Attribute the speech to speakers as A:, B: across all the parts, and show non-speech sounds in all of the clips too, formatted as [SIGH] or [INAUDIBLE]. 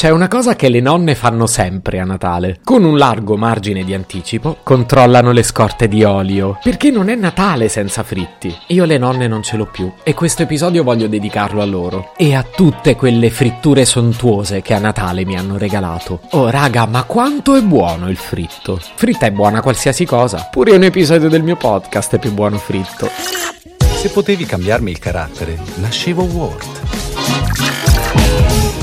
A: C'è una cosa che le nonne fanno sempre a Natale. Con un largo margine di anticipo controllano le scorte di olio. Perché non è Natale senza fritti. Io le nonne non ce l'ho più e questo episodio voglio dedicarlo a loro. E a tutte quelle fritture sontuose che a Natale mi hanno regalato. Oh raga, ma quanto è buono il fritto. Fritta è buona qualsiasi cosa. Pure un episodio del mio podcast è più buono fritto.
B: Se potevi cambiarmi il carattere, nascevo Ward.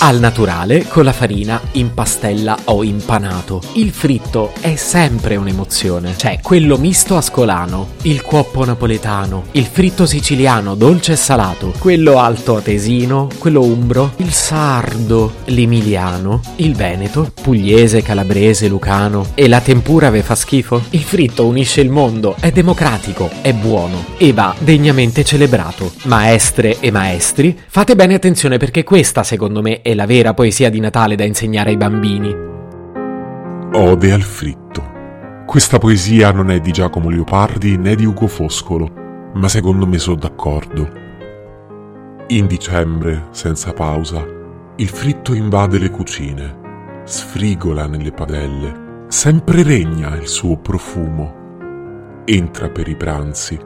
A: Al naturale, con la farina, in pastella o impanato. Il fritto è sempre un'emozione. C'è quello misto ascolano, il cuoppo napoletano, il fritto siciliano dolce e salato, quello alto atesino, quello umbro, il sardo, l'emiliano, il veneto, pugliese, calabrese, lucano. E la tempura ve fa schifo? Il fritto unisce il mondo, è democratico, è buono e va degnamente celebrato. Maestre e maestri, fate bene attenzione perché questa, secondo me, è la vera poesia di Natale da insegnare ai bambini.
C: Ode al fritto. Questa poesia non è di Giacomo Leopardi né di Ugo Foscolo, ma secondo me sono d'accordo. In dicembre, senza pausa, il fritto invade le cucine, sfrigola nelle padelle, sempre regna il suo profumo. Entra per i pranzi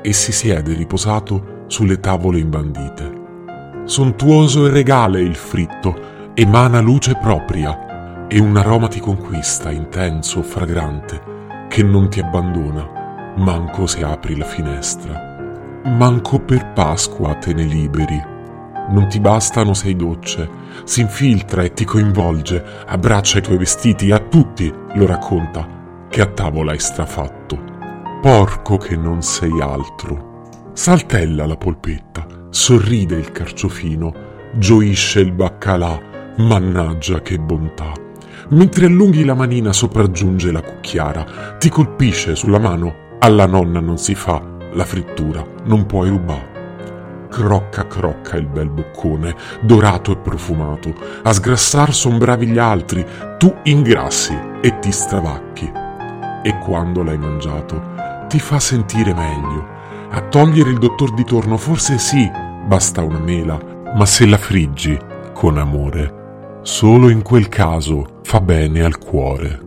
C: e si siede riposato sulle tavole imbandite. Sontuoso e regale il fritto, emana luce propria e un aroma ti conquista, intenso, fragrante, che non ti abbandona, manco se apri la finestra. Manco per Pasqua te ne liberi. Non ti bastano sei docce, si infiltra e ti coinvolge, abbraccia i tuoi vestiti, a tutti lo racconta, che a tavola hai strafatto. Porco che non sei altro. Saltella la polpetta, sorride il carciofino, gioisce il baccalà, mannaggia che bontà. Mentre allunghi la manina sopraggiunge la cucchiara, ti colpisce sulla mano, alla nonna non si fa, la frittura non puoi rubare. Crocca crocca il bel boccone, dorato e profumato, a sgrassar son bravi gli altri, tu ingrassi e ti stravacchi. E quando l'hai mangiato, ti fa sentire meglio. A togliere il dottor di torno forse sì, basta una mela, ma se la friggi con amore, solo in quel caso fa bene al cuore.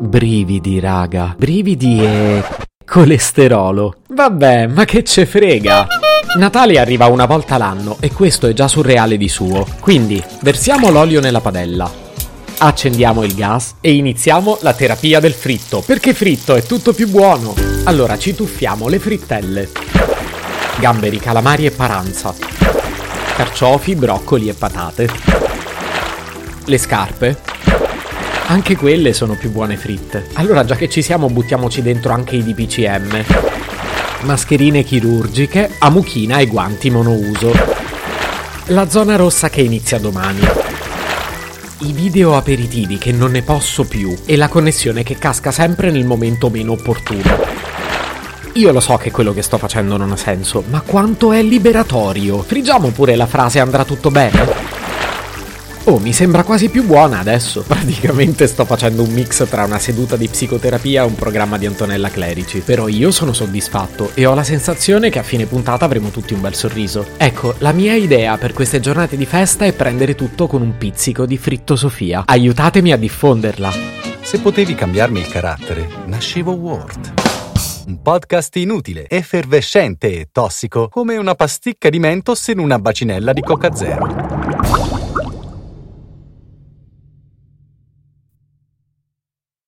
A: Brividi, raga, brividi e colesterolo. Vabbè, ma che ce frega? Natale arriva una volta l'anno e questo è già surreale di suo. Quindi, versiamo l'olio nella padella. Accendiamo il gas e iniziamo la terapia del fritto, perché fritto è tutto più buono. Allora ci tuffiamo le frittelle. Gamberi, calamari e paranza. Carciofi, broccoli e patate. Le scarpe. Anche quelle sono più buone fritte. Allora già che ci siamo buttiamoci dentro anche i DPCM. Mascherine chirurgiche, amuchina e guanti monouso. La zona rossa che inizia domani. I video aperitivi che non ne posso più e la connessione che casca sempre nel momento meno opportuno. Io lo so che quello che sto facendo non ha senso, ma quanto è liberatorio. Friggiamo pure la frase andrà tutto bene? Oh, mi sembra quasi più buona adesso. [LAUGHS] Praticamente sto facendo un mix tra una seduta di psicoterapia e un programma di Antonella Clerici. Però io sono soddisfatto e ho la sensazione che a fine puntata avremo tutti un bel sorriso. Ecco, la mia idea per queste giornate di festa è prendere tutto con un pizzico di fritto Sofia. Aiutatemi a diffonderla.
B: Se potevi cambiarmi il carattere, nascevo Ward. Un podcast inutile, effervescente e tossico, come una pasticca di mentos in una bacinella di Coca Zero.